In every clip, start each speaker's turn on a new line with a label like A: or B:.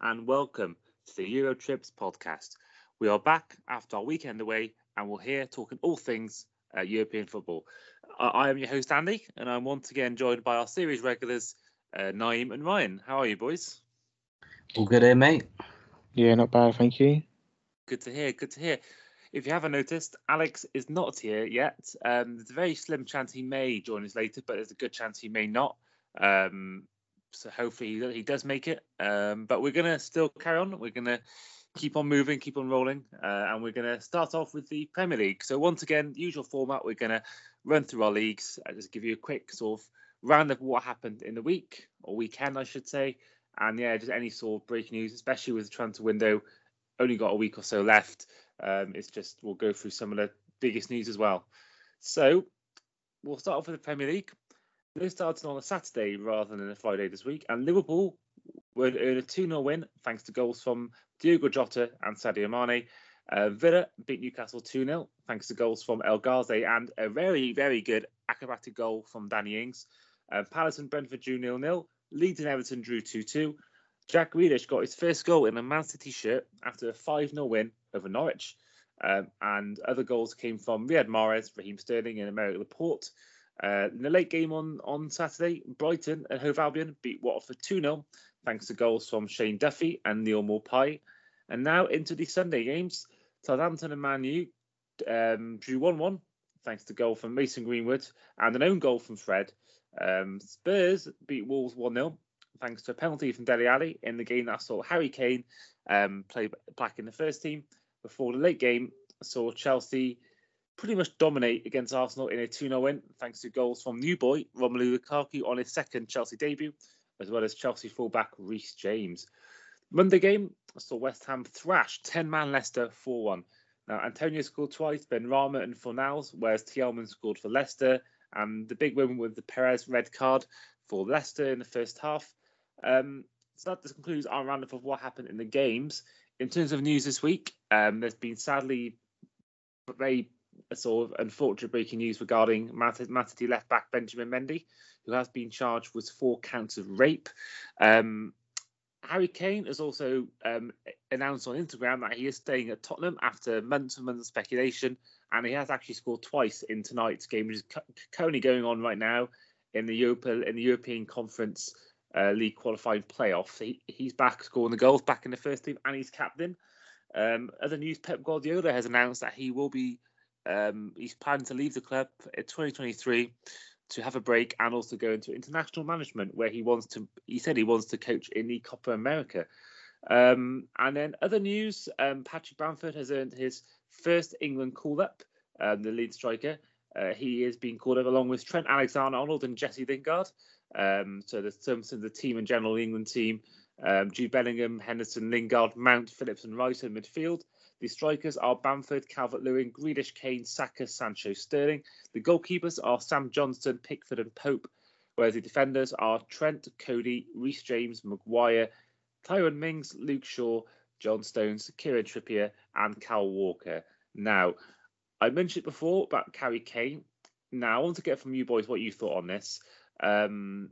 A: Hello and welcome to the Eurotrips podcast. We are back after our weekend away and we're here talking all things uh, European football. I, I am your host Andy and I'm once again joined by our series regulars uh, Naeem and Ryan. How are you boys?
B: All good here, mate.
C: Yeah, not bad, thank you.
A: Good to hear. Good to hear. If you haven't noticed, Alex is not here yet. Um, there's a very slim chance he may join us later, but there's a good chance he may not. Um, so hopefully he, he does make it. Um, but we're gonna still carry on. We're gonna keep on moving, keep on rolling, uh, and we're gonna start off with the Premier League. So once again, usual format. We're gonna run through our leagues. I just give you a quick sort of round of what happened in the week or weekend, I should say. And yeah, just any sort of breaking news, especially with the transfer window only got a week or so left. Um, it's just we'll go through some of the biggest news as well. So we'll start off with the Premier League. They started on a Saturday rather than a Friday this week, and Liverpool would earn a 2 0 win thanks to goals from Diogo Jota and Sadio Mane. Uh, Villa beat Newcastle 2 0 thanks to goals from El Ghazi and a very, very good acrobatic goal from Danny Ings. Uh, Palace and Brentford drew 0 0. Leeds and Everton drew 2 2. Jack Grealish got his first goal in a Man City shirt after a 5 0 win over Norwich. Um, and other goals came from Riyad Mahrez, Raheem Sterling, and Aymeric Laporte. Uh, in the late game on, on Saturday, Brighton and Hove Albion beat Watford 2 0, thanks to goals from Shane Duffy and Neal Maupay. And now into the Sunday games. Southampton and Man U um, drew 1 1, thanks to goal from Mason Greenwood and an own goal from Fred. Um, Spurs beat Wolves 1 0, thanks to a penalty from Dele Alli in the game that saw Harry Kane um, play back in the first team. Before the late game, saw Chelsea pretty much dominate against Arsenal in a 2 0 win, thanks to goals from new boy Romelu Lukaku on his second Chelsea debut, as well as Chelsea fullback Reece James. Monday game I saw West Ham thrash 10 man Leicester 4 1. Now, Antonio scored twice, Benrahma and Fornals, whereas Tielemans scored for Leicester, and the big win with the Perez red card for Leicester in the first half. Um, so that just concludes our roundup of what happened in the games. In terms of news this week, um, there's been sadly very sort of unfortunate breaking news regarding Man City left back Benjamin Mendy, who has been charged with four counts of rape. Um, Harry Kane has also um, announced on Instagram that he is staying at Tottenham after months and months of speculation, and he has actually scored twice in tonight's game, which is currently going on right now in the Europa in the European Conference uh, League qualifying playoffs. He, he's back scoring the goals, back in the first team, and he's captain. Um, other news: Pep Guardiola has announced that he will be um, he's planning to leave the club in 2023 to have a break and also go into international management, where he wants to. He said he wants to coach in the Copa America. Um, and then other news: um, Patrick Bamford has earned his first England call-up. Um, the lead striker. Uh, he is being called up along with Trent Alexander-Arnold and Jesse Lingard. Um, so the terms of the team and general England team: um, Jude Bellingham, Henderson, Lingard, Mount, Phillips, and Rice in midfield. The strikers are Bamford, Calvert Lewin, Grealish, Kane, Saka, Sancho, Sterling. The goalkeepers are Sam Johnstone, Pickford, and Pope, whereas the defenders are Trent, Coady, Reece James, Maguire, Tyrone Mings, Luke Shaw, John Stones, Kieran Trippier, and Cal Walker. Now, I mentioned before about Harry Kane. Now, I want to get from you boys what you thought on this. Um,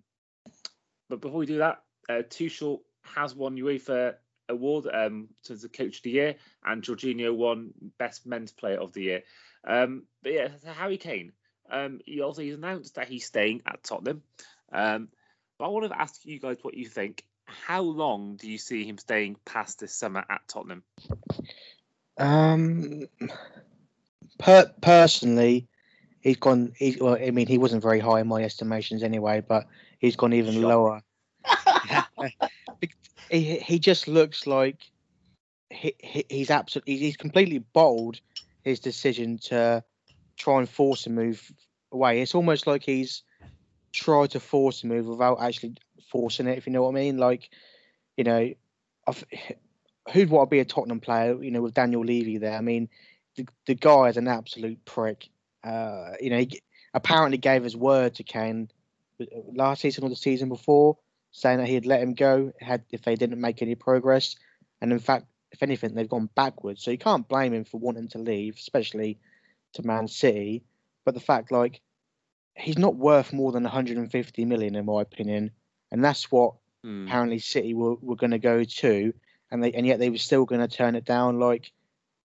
A: but before we do that, uh, Tuchel has won UEFA award um, to the coach of the year, and Jorginho won best men's player of the year. Um, but yeah, Harry Kane. Um, he also he's announced that he's staying at Tottenham. Um, but I want to ask you guys what you think. How long do you see him staying past this summer at Tottenham?
C: Um, per- personally, he's gone. He's, well, I mean, he wasn't very high in my estimations anyway, but he's gone even
A: Shock.
C: lower. he he just looks like he, he he's absolutely he's completely bold his decision to try and force a move away. It's almost like he's tried to force a move without actually forcing it. If you know what I mean, like you know, I've, who'd want to be a Tottenham player? You know, with Daniel Levy there. I mean, the the guy is an absolute prick. Uh, you know, he apparently gave his word to Kane uh, last season or the season before saying that he'd let him go had if they didn't make any progress. And in fact, if anything, they've gone backwards. So you can't blame him for wanting to leave, especially to Man City. But the fact, like, he's not worth more than 150 million, in my opinion, and that's what
A: Hmm.
C: apparently City were, were going to go to, and they and yet they were still going to turn it down. Like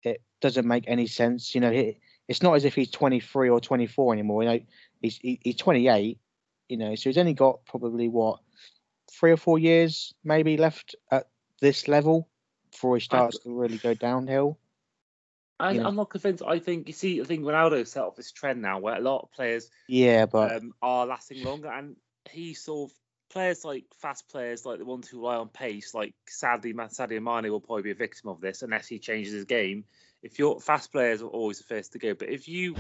C: it doesn't make any sense. You know, it, it's not as if he's 23 or 24 anymore. You know, he's he, he's 28. You know, so he's only got probably what three or four years maybe left at this level before he starts to really go downhill.
A: I,
C: you know.
A: I'm not convinced. I think you see, I think Ronaldo set off this trend now where a lot of players
C: Yeah, but
A: um, are lasting longer, and he sort of players like fast players like the ones who rely on pace, like sadly, Sadio Mane will probably be a victim of this unless he changes his game. If you're fast players are always the first to go, but if you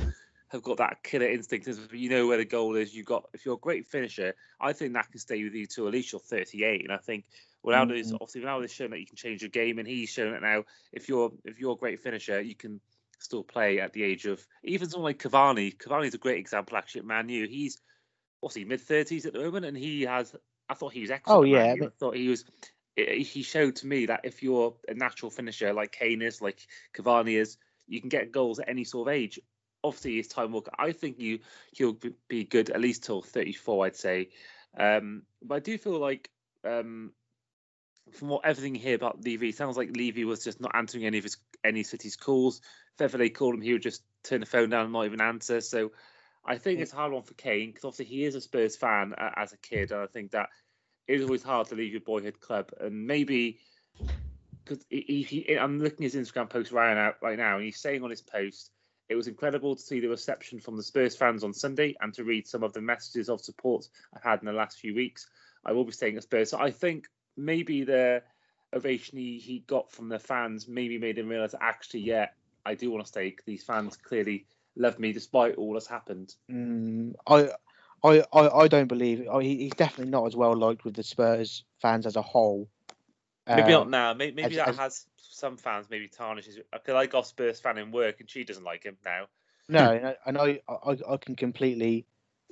A: have got that killer instinct, you know where the goal is, You've got if you're a great finisher, I think that can stay with you till at least you're 38, and I think. Ronaldo is
C: Mhm.
A: obviously Ronaldo has shown that you can change your game, and he's shown it now. If you're if you're a great finisher, you can still play at the age of even someone like Cavani. Cavani's a great example actually at Man U. He's what's he mid thirties at the moment, and he has. I thought he was excellent.
C: Oh, yeah, but-
A: I thought he was. He showed to me that if you're a natural finisher like Kane is, like Cavani is, you can get goals at any sort of age. Obviously, his time will. I think you he'll be- good at least till 34, I'd say. Um, but I do feel like um, from what everything you hear about Levy, sounds like Levy was just not answering any of his any city's calls. If ever they called him, he would just turn the phone down and not even answer. So I think it's a hard one for Kane because obviously he is a Spurs fan uh, as a kid, and I think that it is always hard to leave your boyhood club. And maybe because he, he, I'm looking at his Instagram post right now, right now, and he's saying on his post, it was incredible to see the reception from the Spurs fans on Sunday and to read some of the messages of support I've had in the last few weeks. I will be staying at Spurs. So I think maybe the ovation he, he got from the fans maybe made him realise actually, yeah, I do want to stay. These fans clearly love me despite all that's happened.
C: Mm, I, I, I, I don't believe I, he's definitely not as well liked with the Spurs fans as a whole.
A: Maybe
C: Uh,
A: not now. Maybe, maybe
C: as-
A: that
C: as-
A: has some fans maybe tarnishes. Because I got Spurs fan in work and she doesn't like him now.
C: No, and I, I, I, I can completely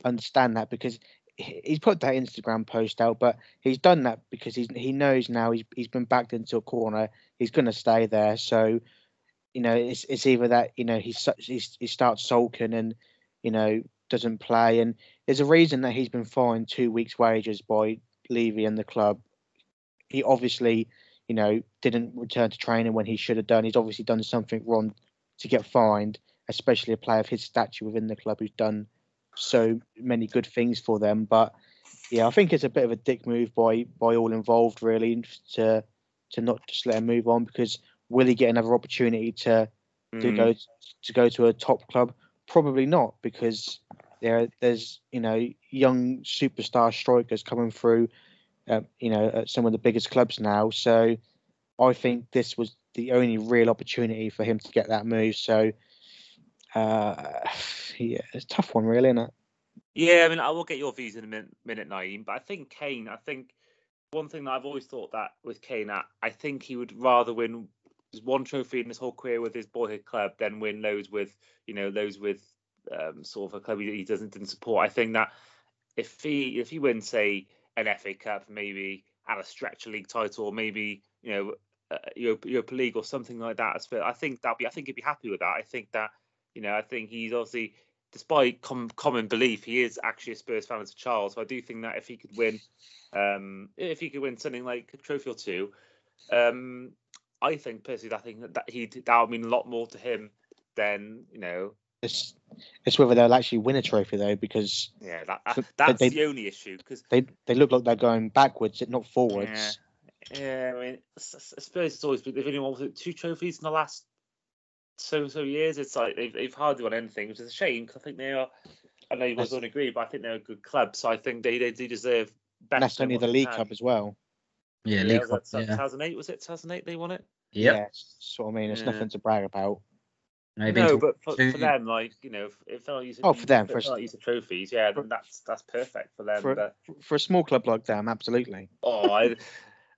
C: understand that because he's put that Instagram post out, but he's done that because he's he knows now he's he's been backed into a corner. He's going to stay there. So, you know, it's it's either that you know he's such he's, he starts sulking and you know doesn't play, and there's a reason that he's been fined two weeks' wages by Levy and the club. He obviously, you know, didn't return to training when he should have done. He's obviously done something wrong to get fined especially a player of his stature within the club who's done so many good things for them. But yeah, I think it's a bit of a dick move by by all involved, really, to to not just let him move on because will he get another opportunity to to
A: Mm.
C: go to go to a top club? Probably not, because there there's you know young superstar strikers coming through, uh, you know, at some of the biggest clubs now. So I think this was the only real opportunity for him to get that move. So uh, yeah, it's a tough one, really, isn't it?
A: Yeah, I mean, I will get your views in a minute, minute Naeem, but I think Kane, I think one thing that I've always thought that with Kane, I, I think he would rather win one trophy in his whole career with his boyhood club than win loads with, you know, loads with um, sort of a club he, he doesn't didn't support. I think that if he if he wins, say, an FA Cup, maybe at a stretch league title, maybe you know, uh, Europa, League or something like that, as I think that be I think he'd be happy with that. I think that you know, I think he's obviously despite com- common belief, he is actually a Spurs fan as a child. So I do think that if he could win, um, if he could win something like a trophy or two, um, I think personally, I think that, that he that would mean a lot more to him than you know.
C: It's it's whether they'll actually win a trophy though, because
A: Yeah, that,
C: But-
A: uh, that's
C: they-
A: the only issue because
C: they they look like they're going backwards, not forwards.
A: yeah, yeah I mean, I suppose it's always been they've only won it two trophies in the last so so years. It's like they've they've hardly won anything, which is a shame because I think they are. I know you guys don't agree, but I think they're a good club. So I think they, they do deserve better.
C: And that's only the League
A: had.
C: Cup as well.
B: Yeah,
A: Yeah,
B: League Cup.
A: that
B: Yeah.
A: 2008 was it 2008 they won it?
B: Yep.
C: Yeah, that's what I mean. It's
A: Yeah.
C: nothing to brag about.
B: They've
A: no, but for,
B: two-
A: for them, like you know, if, if they're not using
C: Oh, for them, for
A: they're
C: a-
A: not using trophies, yeah,
C: for-
A: then that's that's perfect for them.
C: For,
A: but
C: for a small club like them, absolutely.
A: oh, I,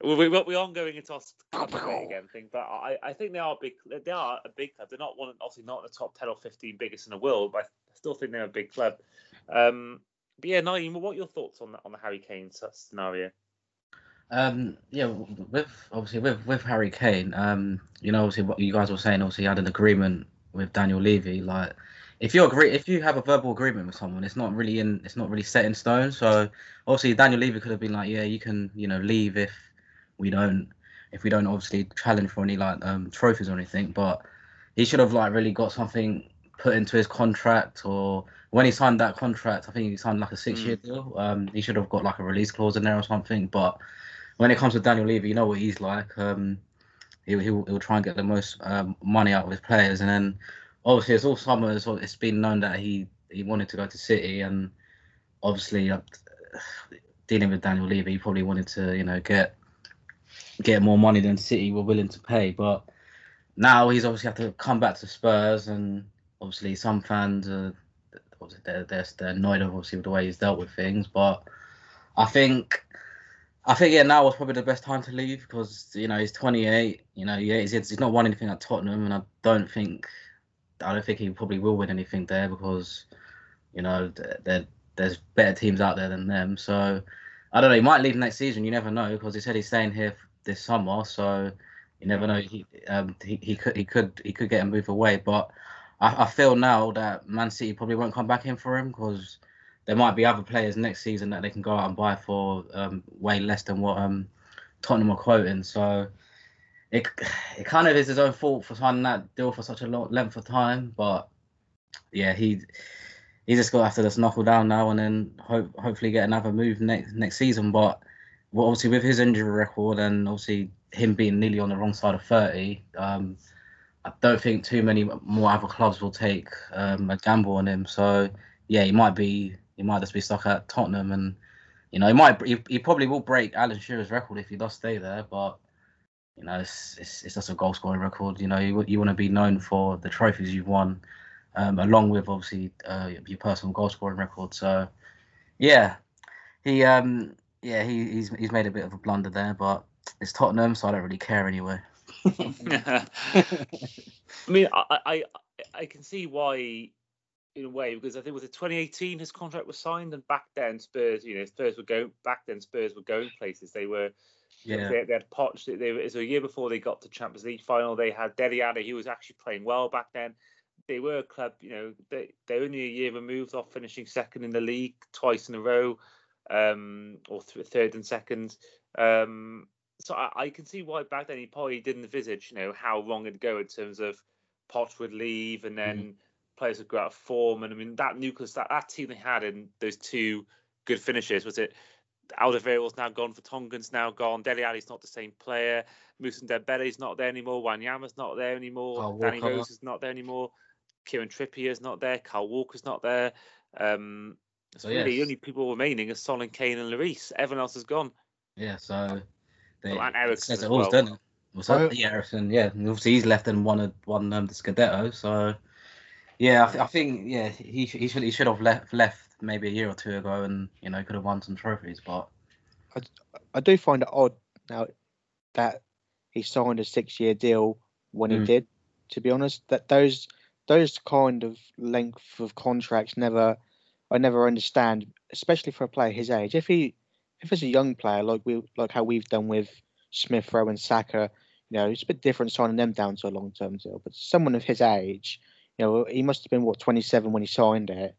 A: we, we, we aren't going into our again thing, but I, I think they are big. They are a big club. They're not one, obviously not in the top ten or fifteen biggest in the world, but I still think they're a big club. Um, but yeah, Naeem, what are your thoughts on the, on the Harry Kane scenario?
B: Um, yeah, with obviously with with Harry Kane, um, you know, obviously what you guys were saying, obviously he had an agreement with Daniel Levy. Like if you agree, if you have a verbal agreement with someone, it's not really in, it's not really set in stone. So obviously Daniel Levy could have been like, yeah, you can, you know, leave if we don't, if we don't obviously challenge for any like um, trophies or anything. But he should have like really got something put into his contract or when he signed that contract, I think he signed like a six-year deal. Um, he should have got like a release clause in there or something. But when it comes to Daniel Levy, you know what he's like. Um, he he'll, he'll try and get the most um, money out of his players, and then obviously it's all summer. It's, it's been known that he he wanted to go to City, and obviously uh, dealing with Daniel Levy, he probably wanted to you know get get more money than City were willing to pay. But now he's obviously had to come back to Spurs, and obviously some fans are they're, they're, they're annoyed obviously with the way he's dealt with things. But I think I think yeah, now was probably the best time to leave because you know he's 28. You know, yeah, he's, he's not won anything at Tottenham, and I don't think I don't think he probably will win anything there because you know there's better teams out there than them. So I don't know. He might leave next season. You never know because he said he's staying here this summer. So you never know. He um, he, he could he could he could get a move away. But I, I feel now that Man City probably won't come back in for him because there might be other players next season that they can go out and buy for um, way less than what um, Tottenham are quoting. So it it kind of is his own fault for signing that deal for such a long length of time. But yeah, he he just got to have to just knuckle down now and then hope hopefully get another move next next season. But well, obviously with his injury record and obviously him being nearly on the wrong side of thirty. Um, I don't think too many more other clubs will take um, a gamble on him. So yeah, he might be he might just be stuck at Tottenham, and you know he might he, he probably will break Alan Shearer's record if he does stay there. But you know it's it's, it's just a goal scoring record. You know you you want to be known for the trophies you've won, um, along with obviously uh, your personal goal scoring record. So yeah, he um yeah he, he's he's made a bit of a blunder there, but it's Tottenham, so I don't really care anyway.
A: I mean, I, I I can see why in a way because I think it was it 2018 his contract was signed, and back then Spurs, you know, Spurs were going back then Spurs were going places. They were, yeah, they, they had Poch. They, they so a year before they got to Champions League final, they had Dele Alli, he was actually playing well back then. They were a club, you know, they they're only a year removed off finishing second in the league twice in a row, um, or th- third and second. Um, so I, I, can see why back then he probably didn't envisage, you know, how wrong it'd go in terms of Poch would leave and then. Mm players would go out of form. And I mean, that nucleus, that, that team they had in those two good finishes, was it Alderweireld's now gone, Vertonghen's now gone, Dele Alli's not the same player, Moussa Dembele's not there anymore, Wanyama's not there anymore, oh, Danny Rose is not there anymore, Kieran Trippier's not there, Carl Walker's not there. Um, so really, yes. the only people remaining are Son and Kane and Lloris. Everyone else has gone.
B: Yeah, so
A: they, oh, and Eriksen as well. Done
B: it? oh. yeah, Eriksen, yeah. Obviously, he's left and won a, won um, the Scudetto, so yeah, I, th- I, think yeah he he should he should have left left maybe a year or two ago, and you know could have won some trophies. But
C: I, I do find it odd now that he signed a six year deal when mm. he did. To be honest, that those those kind of length of contracts never I never understand, especially for a player his age. If he if it's a young player like we like how we've done with Smith Rowe and Saka, you know, it's a bit different signing them down to a long term deal. But someone of his age, you know, he must have been what 27 when he signed it.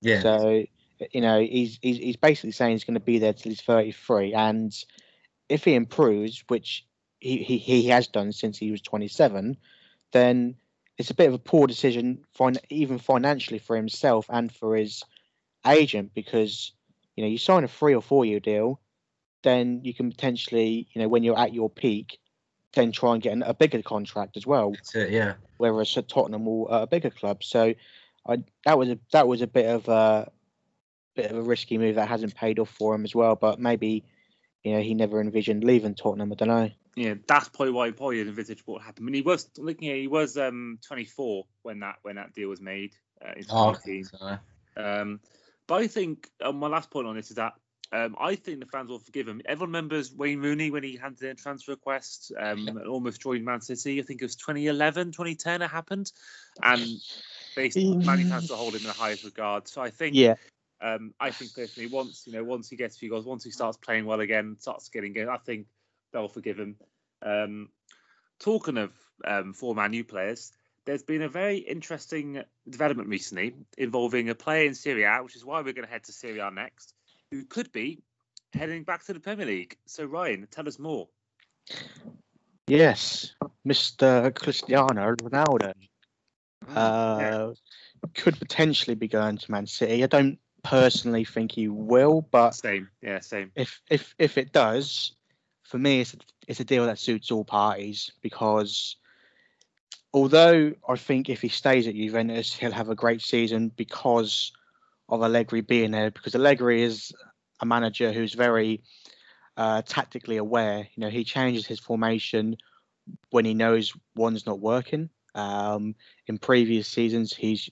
B: Yeah.
C: So you know, he's he's, he's basically saying he's going to be there till he's 33, and if he improves, which he, he he has done since he was 27, then it's a bit of a poor decision, even financially for himself and for his agent, because you know you sign a three or four year deal, then you can potentially, you know, when you're at your peak, then try and get an, a bigger contract as well.
B: That's it, yeah.
C: Whereas it's at Tottenham or a bigger club. So, I that was a that was a bit of a bit of a risky move that hasn't paid off for him as well. But maybe, you know, he never envisioned leaving Tottenham. I don't know.
A: Yeah, that's probably why he probably didn't envisage what happened. I mean, he was looking at he was um 24 when that when that deal was made uh, in 2018. Oh, um, but I think uh, my last point on this is that um, I think the fans will forgive him. Everyone remembers Wayne Rooney when he handed in a transfer request um, and almost joined Man City. I think it was 2011, 2010 it happened. And basically, many fans will hold him in the highest regard. So I think,
C: yeah.
A: Um, I think personally, once you know, once he gets a few goals, once he starts playing well again, starts getting good, I think they'll forgive him. Um, talking of um, four Man U players, there's been a very interesting development recently involving a player in Serie A, which is why we're going to head to Serie A next, who could be heading back to the Premier League. So, Ryan, tell us more.
C: Yes, Mr. Cristiano Ronaldo
A: Mm,
C: uh,
A: yeah,
C: could potentially be going to Man City. I don't personally think he will, but
A: same. Yeah, same.
C: if if if it does, for me, it's a, it's a deal that suits all parties because although I think if he stays at Juventus, he'll have a great season because of Allegri being there. Because Allegri is a manager who's very uh, tactically aware. You know, he changes his formation when he knows one's not working. Um, in previous seasons, he's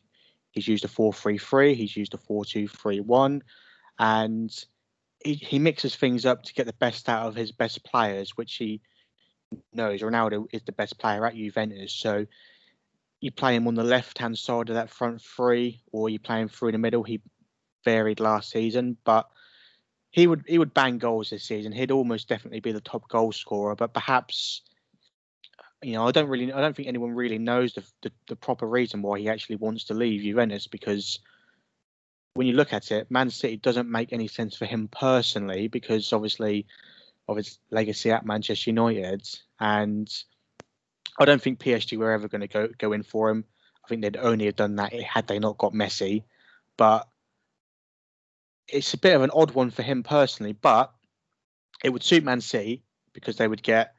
C: he's used a four-three-three, he's used a four-two-three-one, and he, he mixes things up to get the best out of his best players, which he knows Ronaldo is the best player at Juventus. So you play him on the left hand side of that front three, or you play him through the middle. He varied last season, but he would he would bang goals this season. He'd almost definitely be the top goal scorer, but perhaps you know I don't really I don't think anyone really knows the the, the proper reason why he actually wants to leave Juventus because when you look at it, Man City doesn't make any sense for him personally because obviously of his legacy at Manchester United, and I don't think PSG were ever going to go go in for him. I think they'd only have done that had they not got Messi, but it's a bit of an odd one for him personally. But it would suit Man City because they would get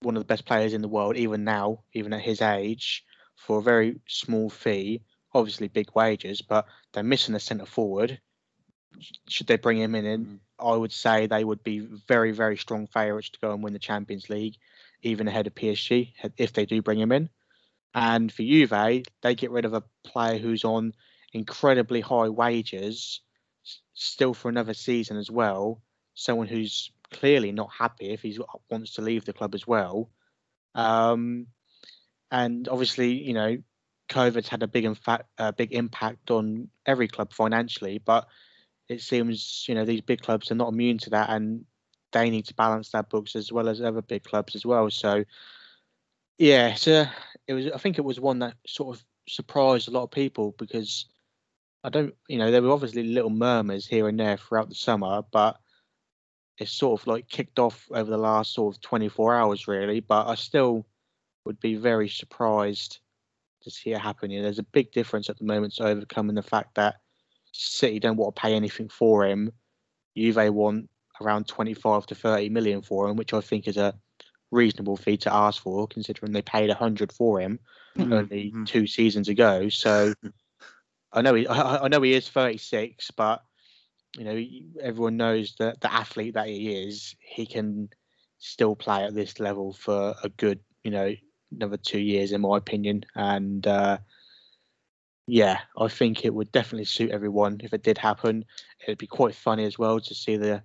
C: one of the best players in the world, even now, even at his age, for a very small fee. Obviously, big wages, but they're missing a centre forward. Should they bring him in,
A: Mm.
C: I would say they would be very, very strong favourites to go and win the Champions League, even ahead of PSG if they do bring him in. And for Juve, they get rid of a player who's on incredibly high wages, still for another season as well. Someone who's clearly not happy if he wants to leave the club as well. Um, and obviously, you know, COVID's had a big, infa- a big impact on every club financially, but it seems you know these big clubs are not immune to that, and they need to balance their books as well as other big clubs as well. So, yeah, so it was. I think it was one that sort of surprised a lot of people because I don't, you know, there were obviously little murmurs here and there throughout the summer, but it's sort of like kicked off over the last sort of 24 hours, really. But I still would be very surprised to see it happen. You know, there's a big difference at the moment to overcoming the fact that City don't want to pay anything for him. Juve want around 25 to 30 million for him, which I think is a reasonable fee to ask for, considering they paid 100 for him only
A: Mhm.
C: two seasons ago. So I know he, I, I know he is 36, but you know everyone knows that the athlete that he is, he can still play at this level for a good, you know, another two years, in my opinion. And uh, yeah, I think it would definitely suit everyone if it did happen. It'd be quite funny as well to see the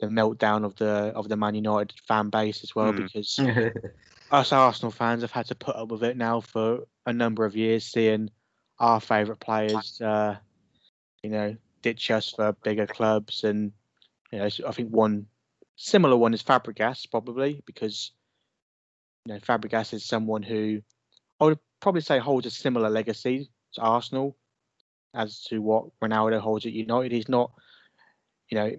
C: the meltdown of the of the Man United fan base as well,
A: Hmm.
C: because us Arsenal fans have had to put up with it now for a number of years, seeing our favourite players, uh, you know, ditch us for bigger clubs, and you know, I think one similar one is Fabregas probably because you know Fabregas is someone who I would probably say holds a similar legacy to Arsenal as to what Ronaldo holds at United. He's not, you know,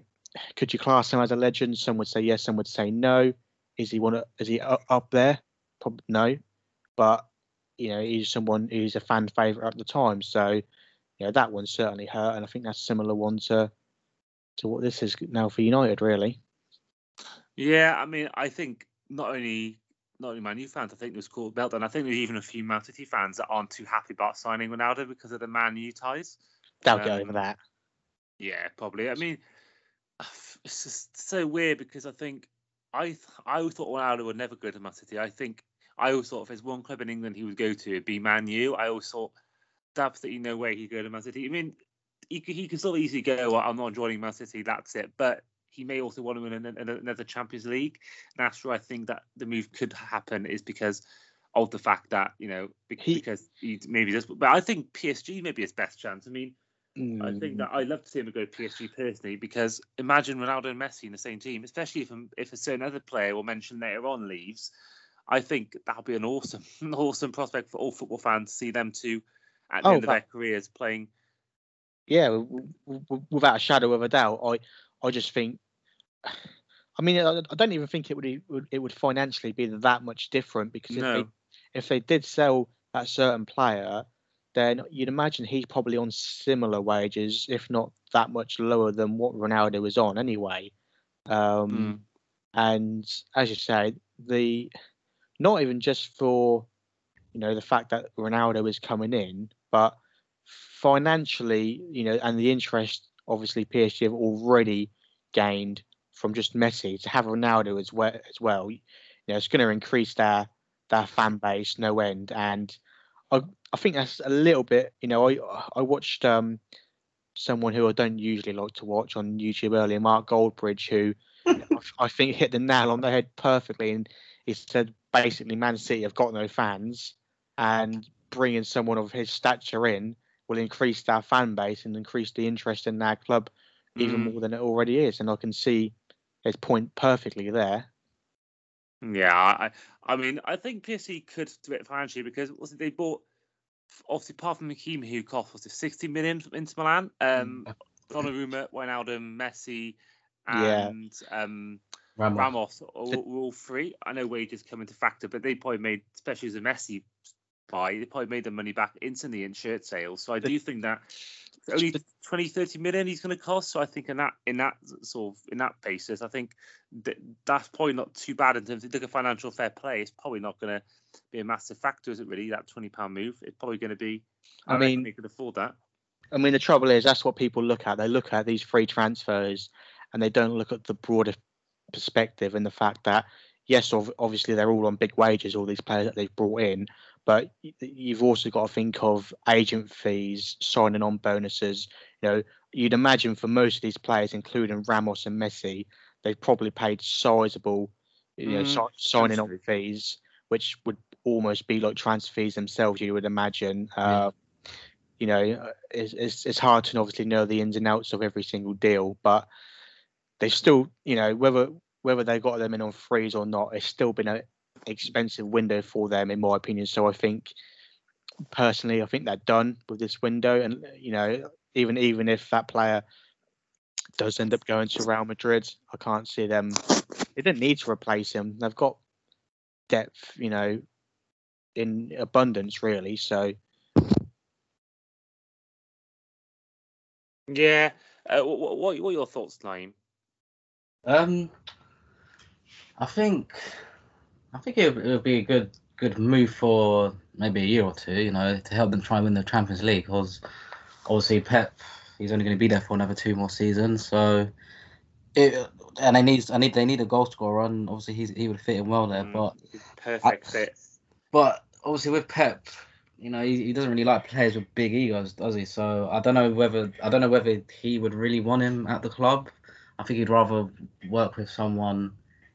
C: could you class him as a legend? Some would say yes, some would say no. Is he one? of- Is he up there? Probably no, but you know he's someone who's a fan favorite at the time. So you know that one certainly hurt, and I think that's a similar one to to what this is now for United. Really,
A: Yeah, I mean, I think not only not only Man U fans, I think there's called and I think there's even a few Man City fans that aren't too happy about signing Ronaldo because of the Man U ties.
C: they'll get over
A: Um,
C: that.
A: Yeah, probably. I mean, it's just so weird because I think I th- I always thought Ronaldo would never go to Man City. I think I always thought if there's one club in England he would go to, it'd be Man U. I always thought there's absolutely no way he'd go to Man City. I mean, he could, he could still easily go. "Well, I'm not joining Man City. That's it. But he may also want to win an- an- another Champions League. And that's where I think that the move could happen is because of the fact that you know be-
C: He-
A: because he maybe just. But I think PSG may be his best chance. I mean. I think
C: Mm,
A: that I'd love to see him go to PSG personally because imagine Ronaldo and Messi in the same team, especially if if a certain other player we'll mention later on leaves. I think that'll be an awesome, awesome prospect for all football fans to see them two at the
C: Oh,
A: end of their careers playing.
C: yeah, w- w- w- without a shadow of a doubt, I I just think. I mean, I, I don't even think it would, would it would financially be that much different because if
A: No.
C: they if they did sell that certain player, then you'd imagine he's probably on similar wages, if not that much lower than what Ronaldo was on anyway. Um,
A: Mm.
C: And as you say, the not even just for you know the fact that Ronaldo is coming in, but financially, you know, and the interest obviously PSG have already gained from just Messi to have Ronaldo as well. As well, you know, it's going to increase their their fan base no end, and I I think that's a little bit. You know, I I watched um someone who I don't usually like to watch on YouTube earlier, Mark Goldbridge, who I- I think hit the nail on the head perfectly, and he said basically Man City have got no fans, and bringing someone of his stature in will increase their fan base and increase the interest in their club even
A: Mm.
C: more than it already is. And I can see his point perfectly there.
A: Yeah, I, I mean, I think PSG could do it financially because was it they bought obviously apart from Hakimi who cost was it 60 million from Inter Milan, um, Donnarumma, Wijnaldum, Messi,
C: Yeah.
A: and um,
B: Ramos.
A: Ramos all, were all free. I know wages come into factor, but they probably made, especially as a Messi buy, they probably made the money back instantly in shirt sales. So I do think that it's only 20, 30 million he's going to cost. So I think in that in that sort of in that basis, I think that that's probably not too bad in terms of look at financial fair play. It's probably not going to be a massive factor, is it really? That twenty pound move, it's probably going to be.
C: I
A: reckon
C: mean-
A: they could afford that.
C: I mean, the trouble is that's what people look at. They look at these free transfers, and they don't look at the broader perspective and the fact that yes, obviously they're all on big wages, all these players that they've brought in, but you've also got to think of agent fees, signing on bonuses. You know, you'd imagine for most of these players, including Ramos and Messi, they've probably paid sizable, you know,
A: Mm,
C: si- signing on fees, which would almost be like transfer fees themselves. You would imagine.
B: Yeah.
C: Uh, you know, uh, it's, it's it's hard to obviously know the ins and outs of every single deal, but they've still, you know, whether whether they got them in on freeze or not, it's still been an expensive window for them, in my opinion. So I think, personally, I think they're done with this window, and you know, even even if that player does end up going to Real Madrid, I can't see them. They didn't need to replace him. They've got depth, you know, in abundance, really. So
A: Yeah. Uh, what, what what are your thoughts, Naeem?
B: Um, I think, I think it would, it would be a good good move for maybe a year or two. You know, to help them try and win the Champions League. Because obviously Pep, he's only going to be there for another two more seasons. So, it and they need I need they need a goal scorer, and obviously he's he would fit in well there.
A: Mm,
B: But
A: perfect
B: I-
A: fit.
B: but obviously with Pep, you know, he, he doesn't really like players with big egos, does he? So I don't know whether I don't know whether he would really want him at the club. I think he'd rather work with someone,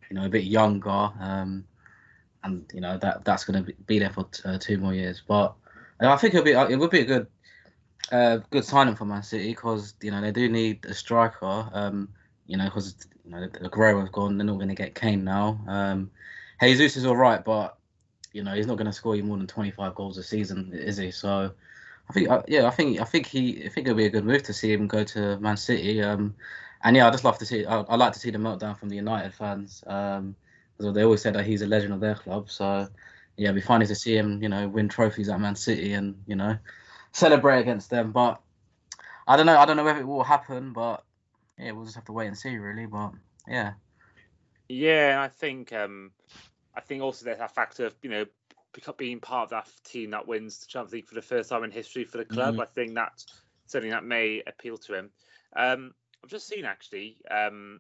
B: you know, a bit younger, um, and you know that that's going to be, there for t- uh, two more years. But uh, I think it'll be it would be a good uh, good signing for Man City because you know they do need a striker. Um, you know, because you know the Aguero's gone, they're not going to get Kane now. Um, Jesus is all right, but you know he's not going to score you more than 25 goals a season, is he? So I think, uh, yeah, I think I think he I think it'll be a good move to see him go to Man City. Um, and yeah, I just love to see. I, I like to see the meltdown from the United fans. Um, because they always said that he's a legend of their club. So yeah, it'd be funny to see him, you know, win trophies at Man City and you know celebrate against them. But I don't know. I don't know whether it will happen, but yeah, we'll just have to wait and see, really. But yeah,
A: Yeah, and I think um, I think also there's that factor of you know being part of that team that wins the Champions League for the first time in history for the club.
B: Mhm.
A: I think that certainly that may appeal to him. Um, I've just seen actually um,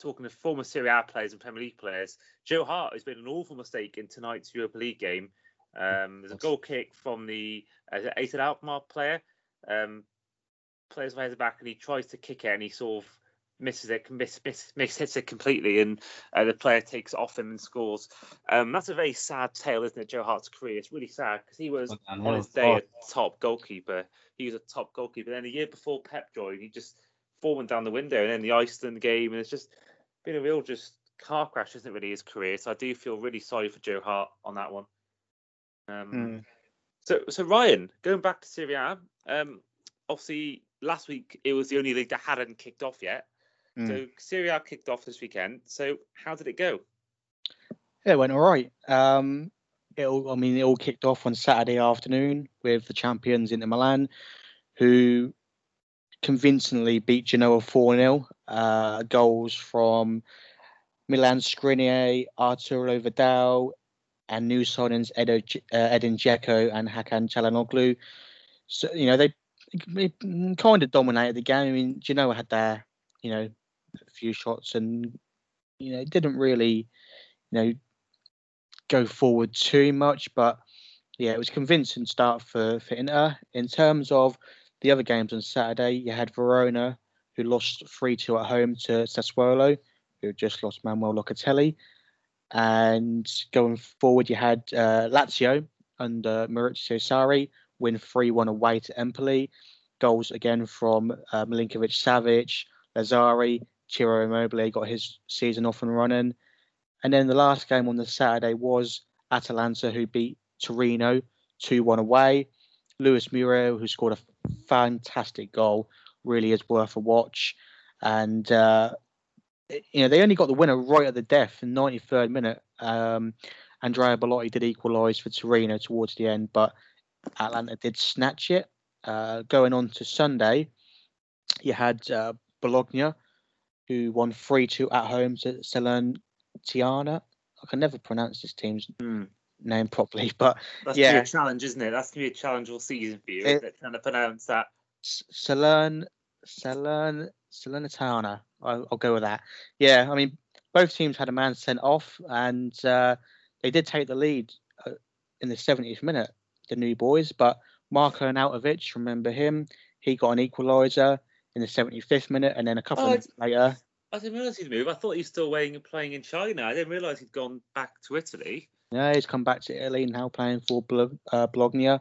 A: talking to former Serie A players and Premier League players. Joe Hart has made an awful mistake in tonight's Europa League game. Um, there's a goal kick from the uh, AZ Alkmaar player. Um, plays behind the back and he tries to kick it and he sort of misses it, miss, miss, miss hits it completely, and uh, the player takes off him and scores. Um, that's a very sad tale, isn't it? Joe Hart's career. It's really sad because he was
B: And
A: on his day a
B: top.
A: top goalkeeper. He was a top goalkeeper. Then a year before Pep joined, he just fallen down the window, and then the Iceland game, and it's just been a real just car crash isn't really his career, so I do feel really sorry for Joe Hart on that one. Um,
C: Mm.
A: So, so Ryan, going back to Serie A, um, obviously last week it was the only league that hadn't kicked off yet.
C: Mm.
A: So Serie A kicked off this weekend. So how did it go?
C: Yeah, it went all right. Um, it all, I mean, it all kicked off on Saturday afternoon with the champions Inter Milan, who convincingly beat Genoa 4 0. Uh, goals from Milan Skriniar, Arturo Vidal, and new signings Edo, uh, Edin Dzeko and Hakan Çalhanoğlu. So, you know, they, they kind of dominated the game. I mean, Genoa had their, you know, a few shots and, you know, didn't really, you know, go forward too much, but yeah, it was a convincing start for, for Inter. In terms of the other games on Saturday, you had Verona, who lost 3 2 at home to Sassuolo, who just lost Manuel Locatelli. And going forward, you had uh, Lazio under Maurizio Sarri win 3 1 away to Empoli. Goals again from uh, Milinkovic Savic, Lazzari, Ciro Immobile got his season off and running. And then the last game on the Saturday was Atalanta, who beat Torino 2 1 away. Luis Muriel, who scored a fantastic goal, really is worth a watch. And, uh, you know, they only got the winner right at the death in 93rd minute. Um, Andrea Bellotti did equalise for Torino towards the end, but Atlanta did snatch it. Uh, going on to Sunday, you had uh, Bologna, who won 3 2 at home to Salernitana. I can never pronounce this team's
A: Hmm.
C: Name properly, but
A: That's gonna be
C: Yeah.
A: a challenge, isn't it? That's gonna be a challenge all season for you,
C: It-
A: it? Trying to pronounce that.
C: Salern, Salern, Salernitana. I'll, I'll go with that. Yeah, I mean, both teams had a man sent off, and uh, they did take the lead uh, in the 70th minute, the new boys. But Marko Arnautovic, remember him? He got an equaliser in the 75th minute, and then a couple
A: Oh,
C: of minutes later,
A: I didn't realise he'd moved. I thought he was still playing in China. I didn't realise he'd gone back to Italy.
C: Yeah, he's come back to Italy now playing for Blo- uh, Bologna.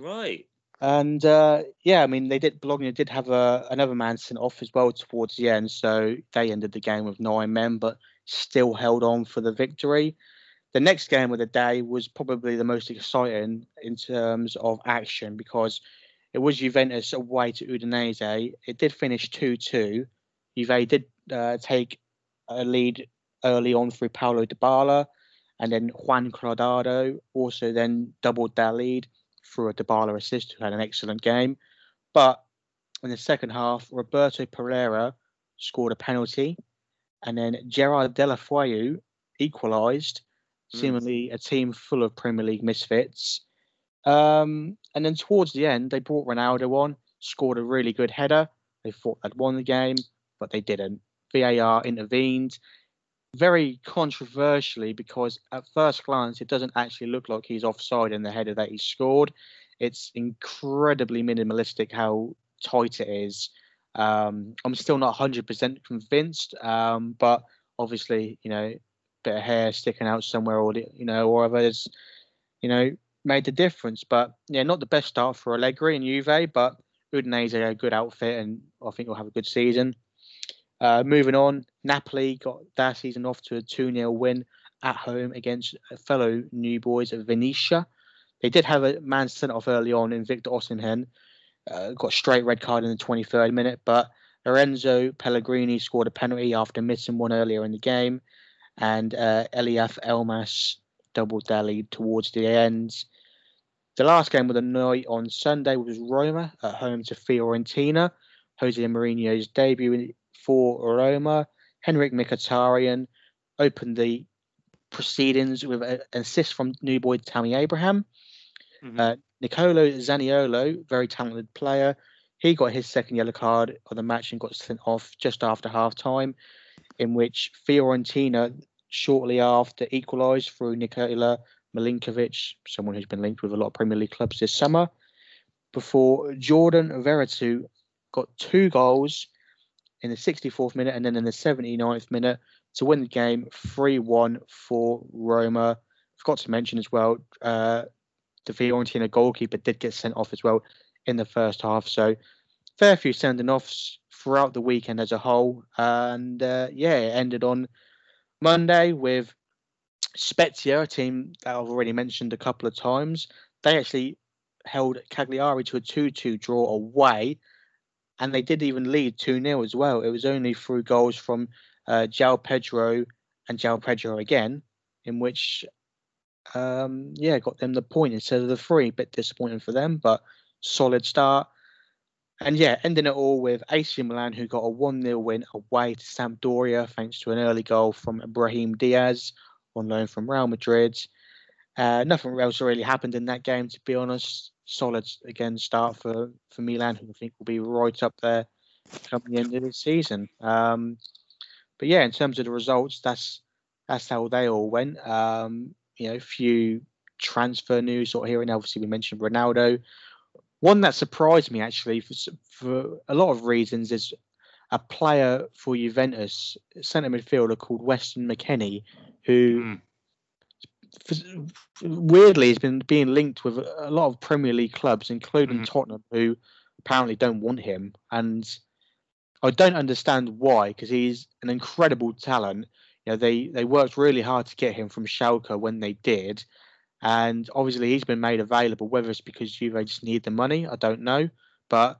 A: Right.
C: And uh, yeah, I mean, they did. Bologna did have a, another man sent off as well towards the end, so they ended the game with nine men, but still held on for the victory. The next game of the day was probably the most exciting in terms of action because it was Juventus away to Udinese. It did finish two-two. Juve did uh, take a lead early on through Paulo Dybala, and then Juan Cuadrado also then doubled their lead through a Dybala assist, who had an excellent game. But in the second half, Roberto Pereyra scored a penalty, and then Gerard Deulofeu equalised,
A: Mm.
C: seemingly a team full of Premier League misfits. Um, and then towards the end, they brought Ronaldo on, scored a really good header. They thought they'd won the game, but they didn't. VAR intervened very controversially because at first glance it doesn't actually look like he's offside in the header that he scored. It's incredibly minimalistic how tight it is. Um, I'm still not 100% convinced, um, but obviously, you know, bit of hair sticking out somewhere, or you know, or others, you know, made the difference. But yeah, not the best start for Allegri and Juve, but Udinese are a good outfit, and I think we'll have a good season. Uh, moving on, Napoli got their season off to a 2 0 win at home against fellow new boys of Venezia. They did have a man sent off early on in Victor Osimhen, uh, got straight red card in the 23rd minute, but Lorenzo Pellegrini scored a penalty after missing one earlier in the game, and uh, Eljif Elmas doubled their lead towards the end. The last game of the night on Sunday was Roma at home to Fiorentina. Jose Mourinho's debut for Roma. Henrik Mkhitaryan opened the proceedings with an assist from new boy Tammy Abraham.
A: Mhm.
C: Uh, Nicolo Zaniolo, very talented player, he got his second yellow card of the match and got sent off just after half time, in which Fiorentina shortly after equalised through Nikola Milenkovic, someone who's been linked with a lot of Premier League clubs this summer, before Jordan Veretout got two goals in the 64th minute and then in the 79th minute to win the game 3 1 for Roma. Forgot to mention as well, uh, the Fiorentina goalkeeper did get sent off as well in the first half. So, fair few sending offs throughout the weekend as a whole. And uh, yeah, it ended on Monday with Spezia, a team that I've already mentioned a couple of times. They actually held Cagliari to a 2 2 draw away, and they did even lead 2 0 as well. It was only through goals from uh, João Pedro and João Pedro again, in which, um, yeah, got them the point instead of the three. Bit disappointing for them, but solid start. And yeah, ending it all with AC Milan, who got a 1 0 win away to Sampdoria thanks to an early goal from Brahim Diaz on loan from Real Madrid. Uh, nothing else really happened in that game, to be honest. Solid again start for, for Milan, who I think will be right up there coming the end of the season. Um, but yeah, in terms of the results, that's that's how they all went. Um, you know, a few transfer news here and obviously we mentioned Ronaldo. One that surprised me actually for for a lot of reasons is a player for Juventus, centre midfielder called Weston McKennie, who mm. Weirdly has been being linked with a lot of Premier League clubs, including mm. Tottenham, who apparently don't want him. And I don't understand why, because he's an incredible talent. You know, they they worked really hard to get him from Schalke when they did, and obviously he's been made available. Whether it's because Juve just need the money, I don't know, but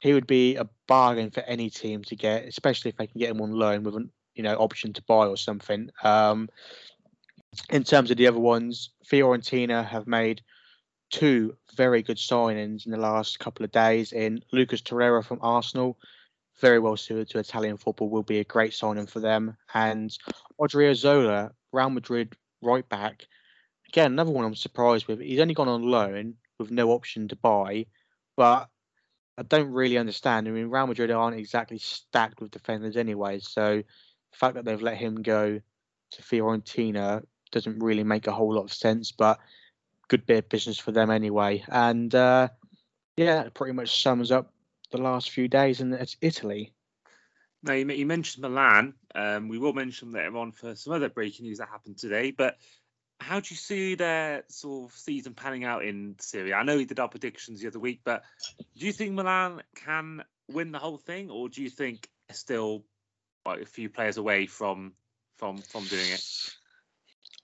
C: he would be a bargain for any team to get, especially if they can get him on loan with an you know option to buy or something. Um, in terms of the other ones, Fiorentina have made two very good signings in the last couple of days in Lucas Torreira from Arsenal very well suited to Italian football, will be a great signing for them. And Odriozola, Real Madrid right back. Again, another one I'm surprised with. He's only gone on loan with no option to buy, but I don't really understand. I mean, Real Madrid aren't exactly stacked with defenders anyway, so the fact that they've let him go to Fiorentina doesn't really make a whole lot of sense, but good bit of business for them anyway. And uh, yeah, pretty much sums up the last few days, in Italy.
A: Now, you, you mentioned Milan. Um, we will mention later on for some other breaking news that happened today. But how do you see their sort of season panning out in Serie? I know we did our predictions the other week, but do you think Milan can win the whole thing, or do you think still like a few players away from from from doing it?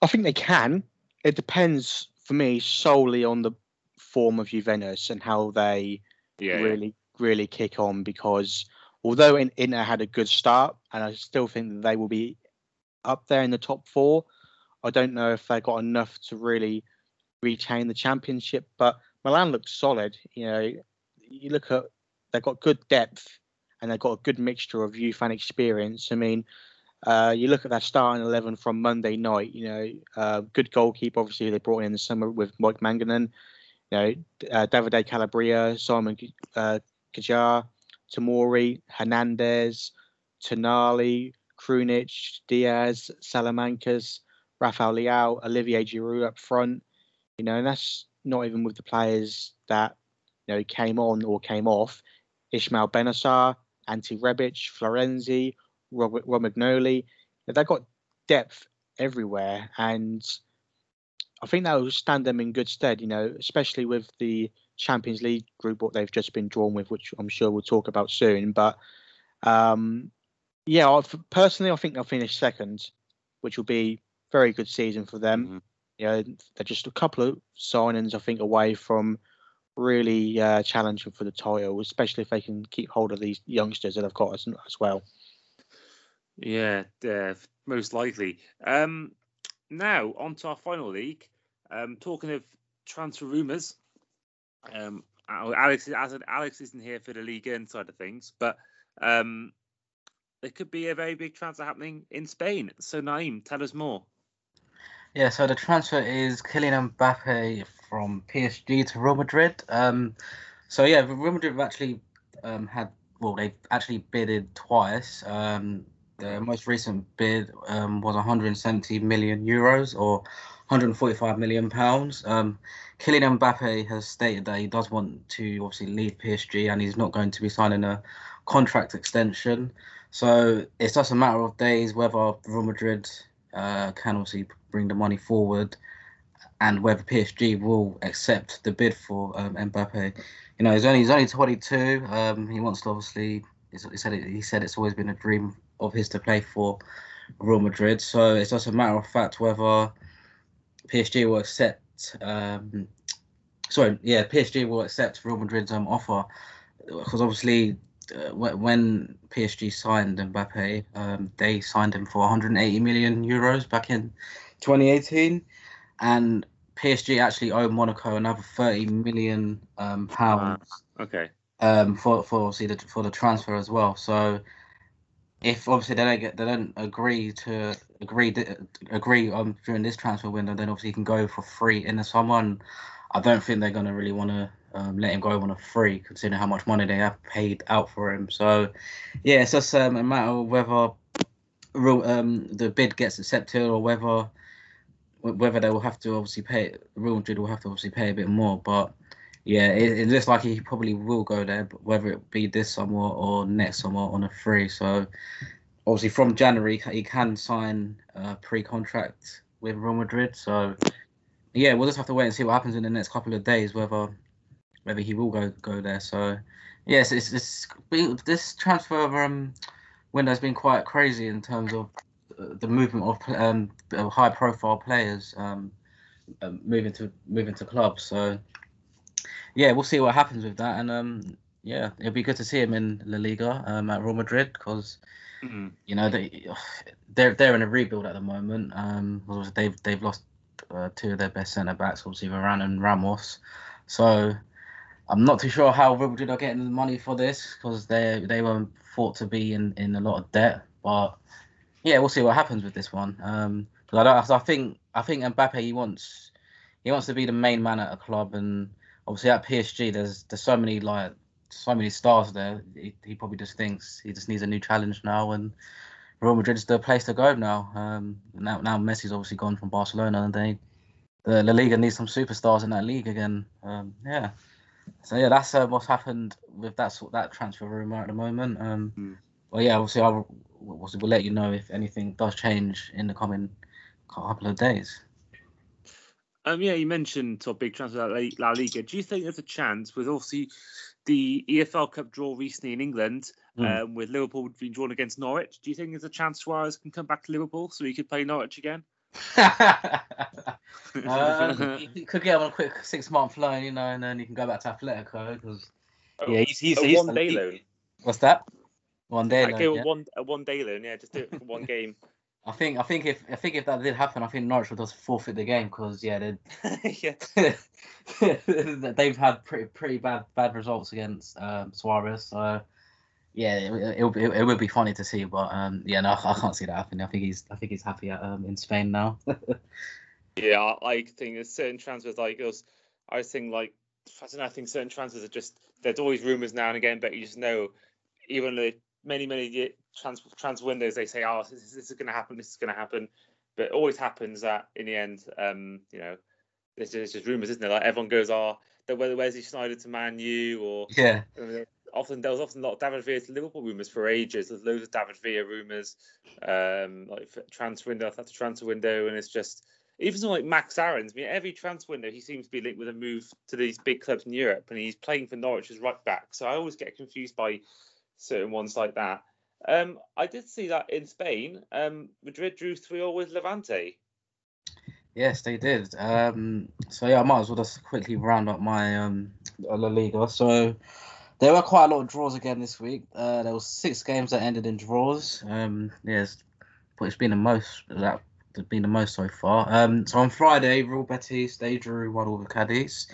C: I think they can. It depends for me solely on the form of Juventus and how they yeah, really yeah really kick on because although Inter had a good start, and I still think that they will be up there in the top four, I don't know if they got enough to really retain the championship. But Milan looks solid. You know, you look at they've got good depth and they've got a good mixture of youth and experience. I mean, uh, you look at that starting eleven from Monday night. You know, uh, good goalkeeper. Obviously, they brought in the summer with Mike Maignan. You know, uh, Davide Calabria, Simon uh, Kjaer, Tomori, Hernandez, Tonali, Krunic, Diaz, Saelemaekers, Rafael Leao, Olivier Giroud up front. You know, and that's not even with the players that you know came on or came off. Ismael Bennacer, Ante Rebic, Florenzi, Robert Romagnoli. They've got depth everywhere, and I think that will stand them in good stead. You know, especially with the Champions League group what they've just been drawn with, which I'm sure we'll talk about soon. But um, yeah, I've, personally, I think they'll finish second, which will be very good season for them. Mm-hmm. You know, they're just a couple of signings, I think, away from really uh, challenging for the title, especially if they can keep hold of these youngsters that they've got as, as well.
A: Yeah, uh, most likely. Um, now on to our final league. Um, talking of transfer rumours, um, Alex, Alex isn't here for the league inside of things, but um, there could be a very big transfer happening in Spain. So Naeem, tell us more.
B: Yeah, so the transfer is Kylian Mbappe from PSG to Real Madrid. Um, so yeah, Real Madrid have actually um, had well, they've actually bidded twice. Um, the most recent bid um, was 170 million euros or 145 million pounds. Um, Kylian Mbappe has stated that he does want to obviously leave PSG and he's not going to be signing a contract extension. So it's just a matter of days whether Real Madrid uh, can obviously bring the money forward and whether PSG will accept the bid for um, Mbappe. You know, he's only he's only 22. Um, he wants to obviously. He said it, he said it's always been a dream of his to play for Real Madrid. So it's just a matter of fact whether PSG will accept. Um, sorry, yeah, PSG will accept Real Madrid's um, offer because obviously uh, when PSG signed Mbappe, um, they signed him for 180 million euros back in 2018, and PSG actually owe Monaco another 30 million um, pounds.
A: Uh, okay.
B: Um, for for obviously the, for the transfer as well. So if obviously they don't get they don't agree to agree agree during this transfer window, then obviously he can go for free in the summer. And I don't think they're gonna really want to um, let him go on a free, considering how much money they have paid out for him. So, yeah, it's just um, a matter of whether um, the bid gets accepted or whether whether they will have to obviously pay. Real Madrid will have to obviously pay a bit more, but yeah, it, it, looks like he probably will go there, but whether it be this summer or next summer on a free. So obviously from January he can sign a pre-contract with Real Madrid. So yeah, we'll just have to wait and see what happens in the next couple of days whether whether he will go go there. So yes, it's it's been, this transfer um, window has been quite crazy in terms of uh, the movement of um, high profile players um, uh, moving to moving to clubs. So yeah, we'll see what happens with that, and um, yeah, it'll be good to see him in La Liga um, at Real Madrid because. Mm-hmm. You know they they're they're in a rebuild at the moment. Um, they've they've lost uh, two of their best centre backs, obviously Varane and Ramos. So I'm not too sure how Real Madrid are getting the money for this because they they were thought to be in, in a lot of debt. But yeah, we'll see what happens with this one. Um, I, I think I think Mbappe he wants he wants to be the main man at a club, and obviously at PSG there's there's so many like so many stars there. He, he probably just thinks he just needs a new challenge now, and Real Madrid is the place to go now. Um, now now Messi's obviously gone from Barcelona, and they the La Liga needs some superstars in that league again. Um, yeah. So yeah, that's uh, what's happened with that sort that transfer rumor at the moment. Um, mm. Well, yeah, obviously I'll we'll, we'll let you know if anything does change in the coming couple of days.
A: Um, yeah, you mentioned sort of big transfer La Liga. Do you think there's a chance with obviously the EFL Cup draw recently in England, mm. um, with Liverpool being drawn against Norwich? Do you think there's a chance Suarez can come back to Liverpool so he could play Norwich again?
B: um, you could get on a quick six month loan, you know, and then he can go back to Atletico because
A: oh, yeah, he's he's, a he's one day loan.
B: What's that? One day
A: loan. Yeah. One a one day loan, yeah, just do it for one game.
B: I think I think if I think if that did happen, I think Norwich would just forfeit the game because yeah, they've had pretty pretty bad bad results against um, Suarez. So yeah, it, it, it, it would be funny to see, but um, yeah, no, I can't see that happening. I think he's I think he's happy at, um, in Spain now.
A: yeah, I think there's certain transfers like us. I was thinking like I don't know. I think certain transfers are just there's always rumours now and again, but you just know even the many many trans trans windows they say, oh, this, this is going to happen, this is going to happen, but it always happens that in the end, um, you know, there's just, just rumours, isn't it? Like everyone goes, oh, that whether Wesley Sneijder to Man U or
B: yeah
A: often there was often a lot of David Villa to Liverpool rumours for ages. There's loads of David Villa rumours, um, like transfer window after transfer window, and it's just even something like Max Aarons. I mean, every transfer window he seems to be linked with a move to these big clubs in Europe, and he's playing for Norwich as right back. So I always get confused by certain ones like that. Um, I did see that in Spain, um, Madrid drew three 0 with Levante.
B: Yes, they did. Um, so yeah, I might as well just quickly round up my um, La Liga. So there were quite a lot of draws again this week. Uh, there was six games that ended in draws. Um, yes, but it's been the most that has been the most so far. Um, so on Friday, Real Betis they drew one with Cadiz.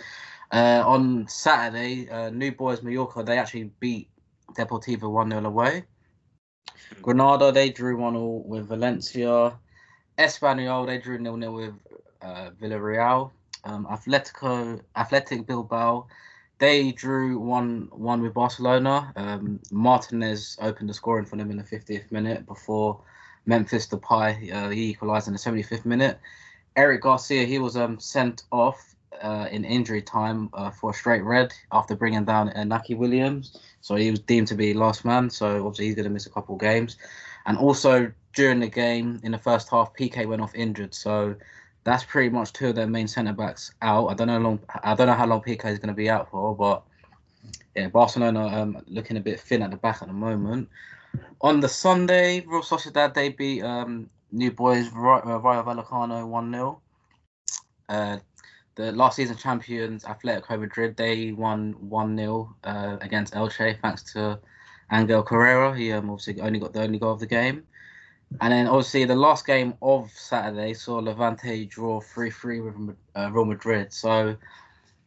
B: Uh, on Saturday, uh, New Boys Mallorca they actually beat Deportivo one 0 away. Granada they drew one 0 with Valencia. Espanyol they drew 0 0 with uh, Villarreal. Um, Atletico Athletic Bilbao they drew one one with Barcelona. Um, Martinez opened the scoring for them in the 50th minute before Memphis Depay uh, he equalised in the 75th minute. Eric Garcia he was um, sent off uh, in injury time uh, for a straight red after bringing down Inaki Williams, so he was deemed to be last man. So obviously he's going to miss a couple of games, and also during the game in the first half, Piqué went off injured, so that's pretty much two of their main centre backs out. I don't know how long I don't know how long Piqué is going to be out for, but yeah, Barcelona um, looking a bit thin at the back at the moment. On the Sunday, Real Sociedad they beat um, New Boys uh, Rayo Vallecano one 0 uh, The last season champions Atletico Madrid they won one 0 uh, against Elche thanks to Angel Correa. He um, obviously only got the only goal of the game. And then obviously the last game of Saturday saw Levante draw 3-3 with uh, Real Madrid. So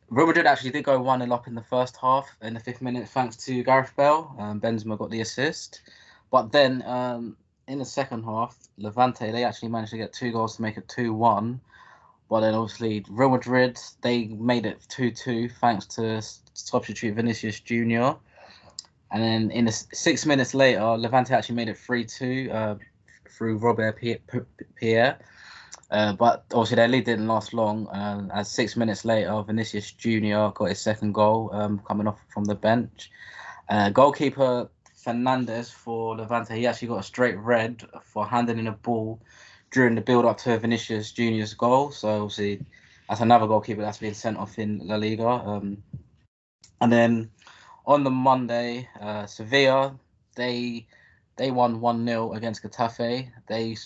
B: Real Madrid actually did go 1-0 up in the first half in the fifth minute thanks to Gareth Bale. Um, Benzema got the assist. But then um, in the second half, Levante, they actually managed to get two goals to make it 2-1. But then obviously Real Madrid, they made it 2-2 thanks to substitute Vinicius Junior. And then in the six minutes later, Levante actually made it 3-2 uh, through Robert Pierre. Uh, but obviously their lead didn't last long. Uh, as six minutes later, Vinicius Junior got his second goal um, coming off from the bench. Uh, goalkeeper Fernandez for Levante, he actually got a straight red for handing in a ball during the build up to Vinicius Junior's goal. So obviously that's another goalkeeper that's been sent off in La Liga. Um, and then on the Monday, uh, Sevilla they they won one 0 against Getafe. They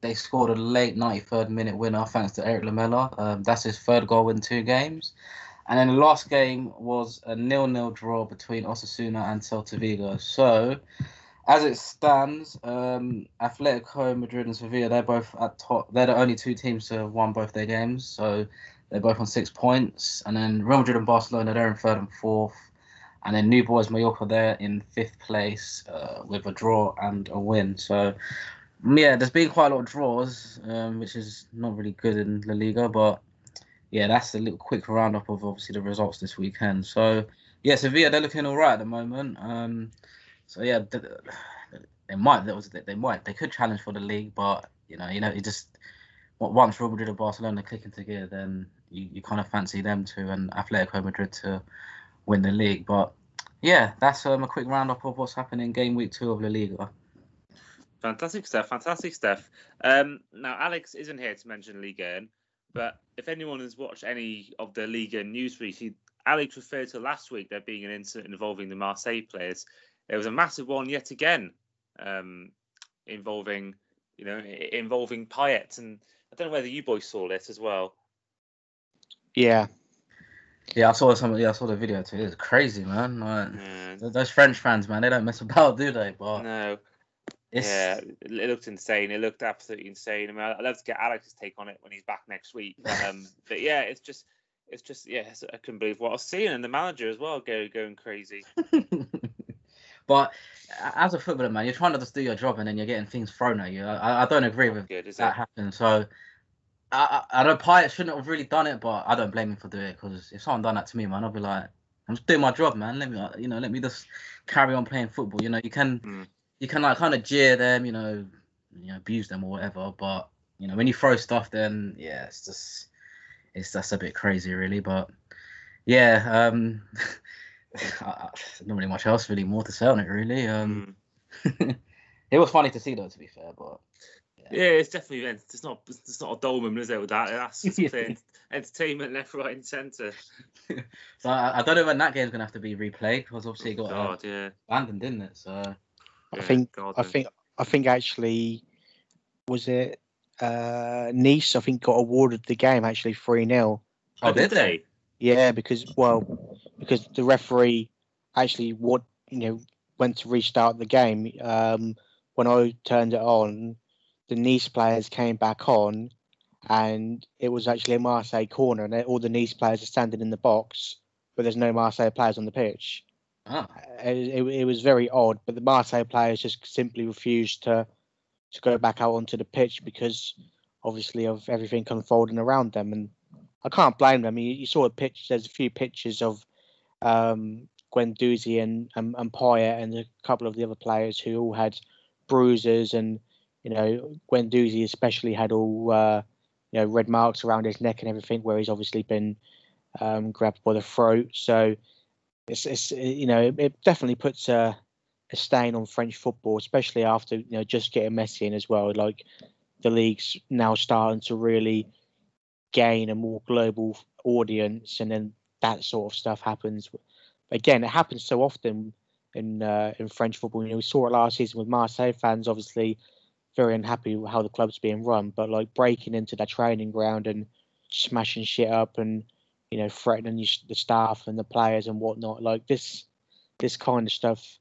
B: they scored a late 93rd minute winner thanks to Erik Lamela. Um, that's his third goal in two games. And then the last game was a nil-nil draw between Osasuna and Celta Vigo. So, as it stands, um, Atletico Madrid and Sevilla they're both at top. They're the only two teams to have won both their games. So they're both on six points. And then Real Madrid and Barcelona they're in third and fourth. And then New Boys Mallorca there in fifth place uh, with a draw and a win. So yeah, there's been quite a lot of draws, um, which is not really good in La Liga. But yeah, that's a little quick roundup of obviously the results this weekend. So yeah, Sevilla they're looking all right at the moment. Um, so yeah, they, might that was they might they could challenge for the league, but you know you know it just once Real Madrid and Barcelona click into gear, then you, you kind of fancy them to and Atletico Madrid to win the league. But yeah, that's um, a quick roundup of what's happening in game week two of La Liga.
A: Fantastic stuff, fantastic stuff. Um, now, Alex isn't here to mention Liga, but if anyone has watched any of the Liga news recently, Alex referred to last week there being an incident involving the Marseille players. There was a massive one yet again um, involving, you know, involving Payet, and I don't know whether you boys saw this as well.
C: Yeah,
B: yeah, I saw some. Yeah, I saw the video too. It's crazy, man. Like, yeah. Those French fans, man, they don't mess about, do they? But
A: no, it's... Yeah, it looked insane. It looked absolutely insane. I mean, I'd love to get Alex's take on it when he's back next week. But, um, but yeah, it's just, it's just, yeah, I couldn't believe what I was seeing, and the manager as well, go going crazy.
B: but as a footballer, man, you're trying to just do your job, and then you're getting things thrown at you. I, I don't agree with Good, that happening. So. I, I, I know Payet shouldn't have really done it, but I don't blame him for doing it because if someone done that to me, man, I'll be like, I'm just doing my job, man. Let me, you know, let me just carry on playing football. You know, you can, mm you can like kind of jeer them, you know, you know, abuse them or whatever. But you know, when you throw stuff, then yeah, it's just it's just a bit crazy, really. But yeah, um, not really much else really more to say on it, really. Um, mm. it was funny to see though, to be fair, but.
A: Yeah, it's definitely it's not it's not a dull moment, is it? With that, that's entertainment left, right, and centre.
B: so I, I, don't know when that game's gonna have to be replayed because obviously it got
A: oh, God, uh, yeah.
B: abandoned, didn't it? So
C: I think I think I think actually was it uh, Nice? I think got awarded the game actually three 0
A: Oh, did they?
C: Yeah, because well, because the referee actually what you know went to restart the game. Um, when I turned it on, the Nice players came back on, and it was actually a Marseille corner, and all the Nice players are standing in the box, but there's no Marseille players on the pitch.
B: Ah.
C: It, it, it, was very odd, but the Marseille players just simply refused to to go back out onto the pitch because obviously of everything unfolding around them, and I can't blame them. You, you saw a pitch. There's a few pictures of um, Guendouzi and, and and and a couple of the other players who all had bruises, and you know Guendouzi especially had all uh, you know red marks around his neck and everything, where he's obviously been um, grabbed by the throat. So it's, it's you know it, it definitely puts a, a stain on French football, especially after you know just getting Messi in as well. Like the league's now starting to really gain a more global audience, and then that sort of stuff happens. Again, it happens so often in uh, in French football. You know, we saw it last season with Marseille fans, obviously very unhappy with how the club's being run, but like breaking into their training ground and smashing shit up and you know threatening the staff and the players and whatnot. Like this, this kind of stuff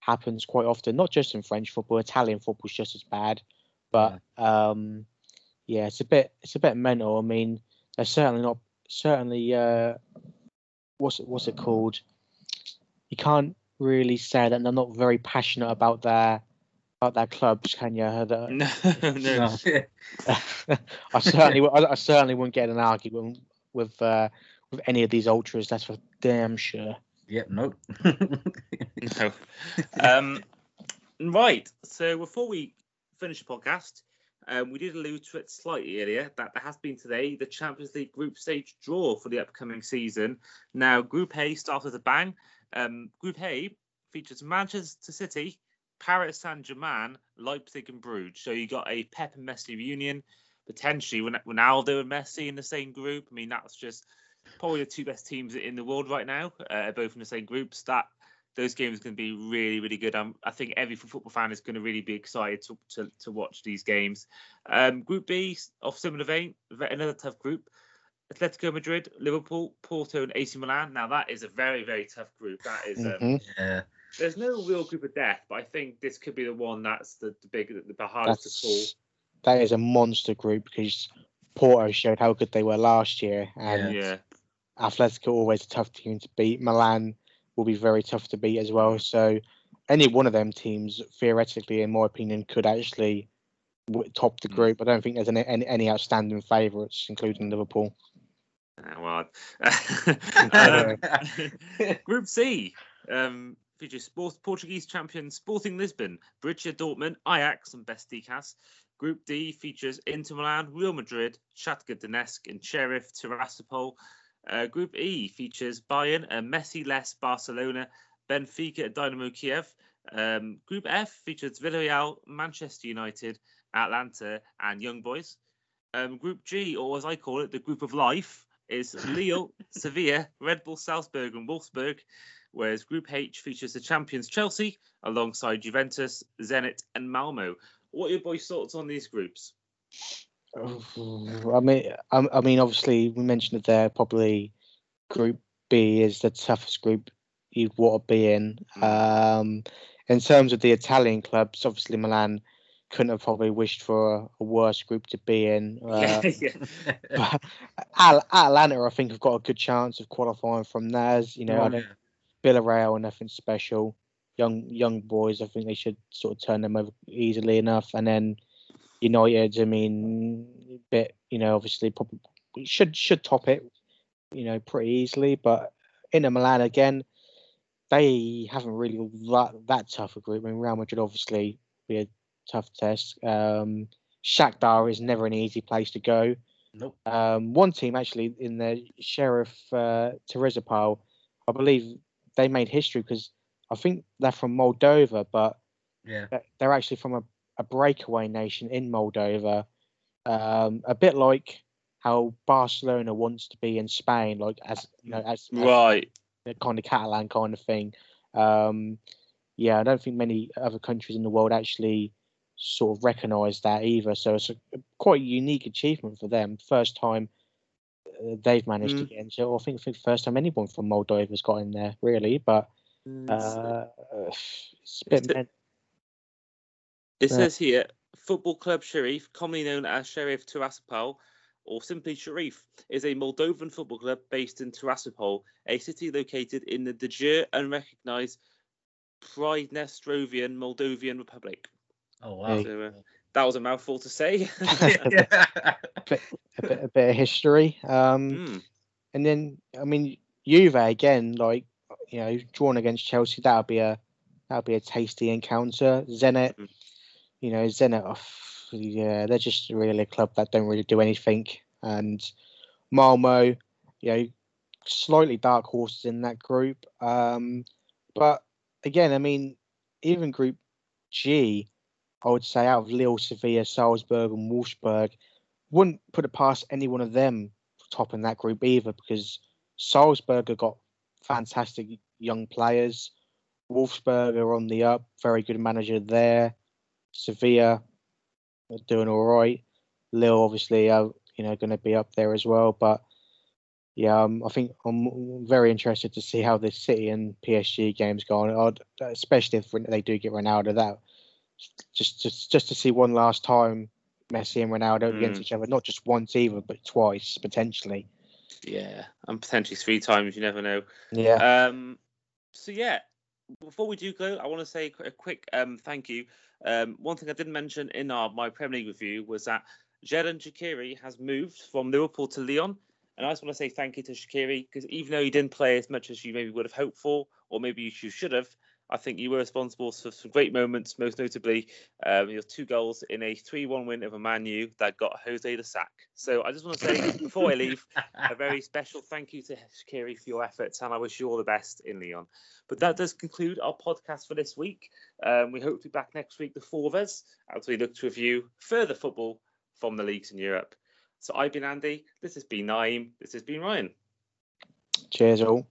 C: happens quite often, not just in French football. Italian football's just as bad, but yeah. um, yeah, it's a bit it's a bit mental. I mean, they're certainly not certainly uh, what's it what's it called? You can't really say that they're not very passionate about their about their clubs, can you?
A: no, no.
C: I certainly I, I, certainly wouldn't get an argument with uh, with any of these ultras. That's for damn sure.
B: Yep. Nope.
A: no. Um, right. So before we finish the podcast, um, we did allude to it slightly earlier that there has been today the Champions League group stage draw for the upcoming season. Now, Group A starts with a bang. Um, group A features Manchester City, Paris Saint Germain, Leipzig, and Bruges. So you got a Pep and Messi reunion, potentially Ronaldo and Messi in the same group. I mean, that's just probably the two best teams in the world right now, uh, both in the same groups. That those games are going to be really, really good. Um, I think every football fan is going to really be excited to, to, to watch these games. Um, group B, of similar vein, another tough group. Atletico Madrid, Liverpool, Porto, and AC Milan. Now that is a very, very tough group. That is, um, mm-hmm. yeah. There's no real group of death, but I think this could be the one that's the, the big, the, the hardest that's, to call.
C: That is a monster group because Porto showed how good they were last year, and yeah. Atletico always a tough team to beat. Milan will be very tough to beat as well. So any one of them teams, theoretically, in my opinion, could actually top the mm. group. I don't think there's any, any, any outstanding favourites, including Liverpool.
A: Uh, well, um, Group C um, features sports, Portuguese champion Sporting Lisbon, Borussia Dortmund, Ajax, and Besiktas. Group D features Inter Milan, Real Madrid, Shakhtar Donetsk, and Sheriff Tiraspol. Uh, Group E features Bayern, uh, Messi, less Barcelona, Benfica, Dynamo Kiev. Um, Group F features Villarreal, Manchester United, Atalanta, and Young Boys. Um, group G, or as I call it, the Group of Life, is Lille, Sevilla, Red Bull Salzburg, and Wolfsburg. Whereas Group H features the champions Chelsea alongside Juventus, Zenit, and Malmo. What are your boys' thoughts on these groups?
C: I mean, I, I mean, obviously we mentioned that there probably Group B is the toughest group you'd want to be in. Mm. Um, in terms of the Italian clubs, obviously Milan couldn't have probably wished for a, a worse group to be in. Uh, yeah, yeah. Atalanta, I think, have got a good chance of qualifying from theirs. You know, oh, I don't, yeah. Villarreal, nothing special. Young young boys, I think they should sort of turn them over easily enough. And then United, I mean, bit, you know, obviously probably should should top it, you know, pretty easily. But Inter Milan again, they haven't really that that tough a group. I mean, Real Madrid obviously be a tough test. Um, Shakhtar is never an easy place to go.
B: Nope.
C: Um, one team actually in the Sheriff uh, Tiraspol, I believe they made history because I think they're from Moldova, but
B: yeah,
C: they're actually from a a breakaway nation in Moldova, um, a bit like how Barcelona wants to be in Spain, like as you know, as,
A: right,
C: as kind of Catalan kind of thing. Um, yeah, I don't think many other countries in the world actually sort of recognise that either. So it's a quite a unique achievement for them. First time uh, they've managed mm. to get into. I think, I think first time anyone from Moldova's got in there, really. But mm, uh, it's a bit.
A: It yeah. says here Football Club Sheriff, commonly known as Sheriff Tiraspol, or simply Sheriff, is a Moldovan football club based in Tiraspol, a city located in the de jure unrecognized Pridnestrovian Moldovan Republic.
B: Oh, wow.
A: So, uh, that was a mouthful to say.
C: a, bit, a, bit, a, bit, of history. Um, mm. And then, I mean, Juve again, like, you know, drawn against Chelsea, that would be a that would be a tasty encounter. Zenit, mm-hmm you know, Zenit, yeah, they're just really a club that don't really do anything. And Malmo, you know, slightly dark horses in that group. Um, but again, I mean, even Group G, I would say out of Lille, Sevilla, Salzburg, and Wolfsburg, wouldn't put it past any one of them top in that group either because Salzburg have got fantastic young players. Wolfsburg are on the up, very good manager there. Sevilla are doing all right. Lille obviously are you know going to be up there as well, but yeah, um, I think I'm very interested to see how this City and PSG games go on, I'd, especially if they do get Ronaldo. That just just just to see one last time Messi and Ronaldo
A: Mm.
C: against each other, not just once either, but twice potentially.
A: Yeah, and potentially three times. You never know.
C: Yeah,
A: Um, so yeah, before we do go, I want to say a quick um, thank you. Um, one thing I didn't mention in our my Premier League review was that Xherdan Shaqiri has moved from Liverpool to Lyon, and I just want to say thank you to Shaqiri because even though he didn't play as much as you maybe would have hoped for, or maybe you should have, I think you were responsible for some great moments, most notably um, your two goals in a 3-1 win over Man U that got Jose the sack. So I just want to say before I leave, a very special thank you to Shaqiri for your efforts, and I wish you all the best in Lyon. But that does conclude our podcast for this week. Um, we hope to be back next week, the four of us, as we look to review further football from the leagues in Europe. So I've been Andy. This has been Naeem. This has been Ryan.
C: cheers all.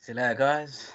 B: See you later, guys.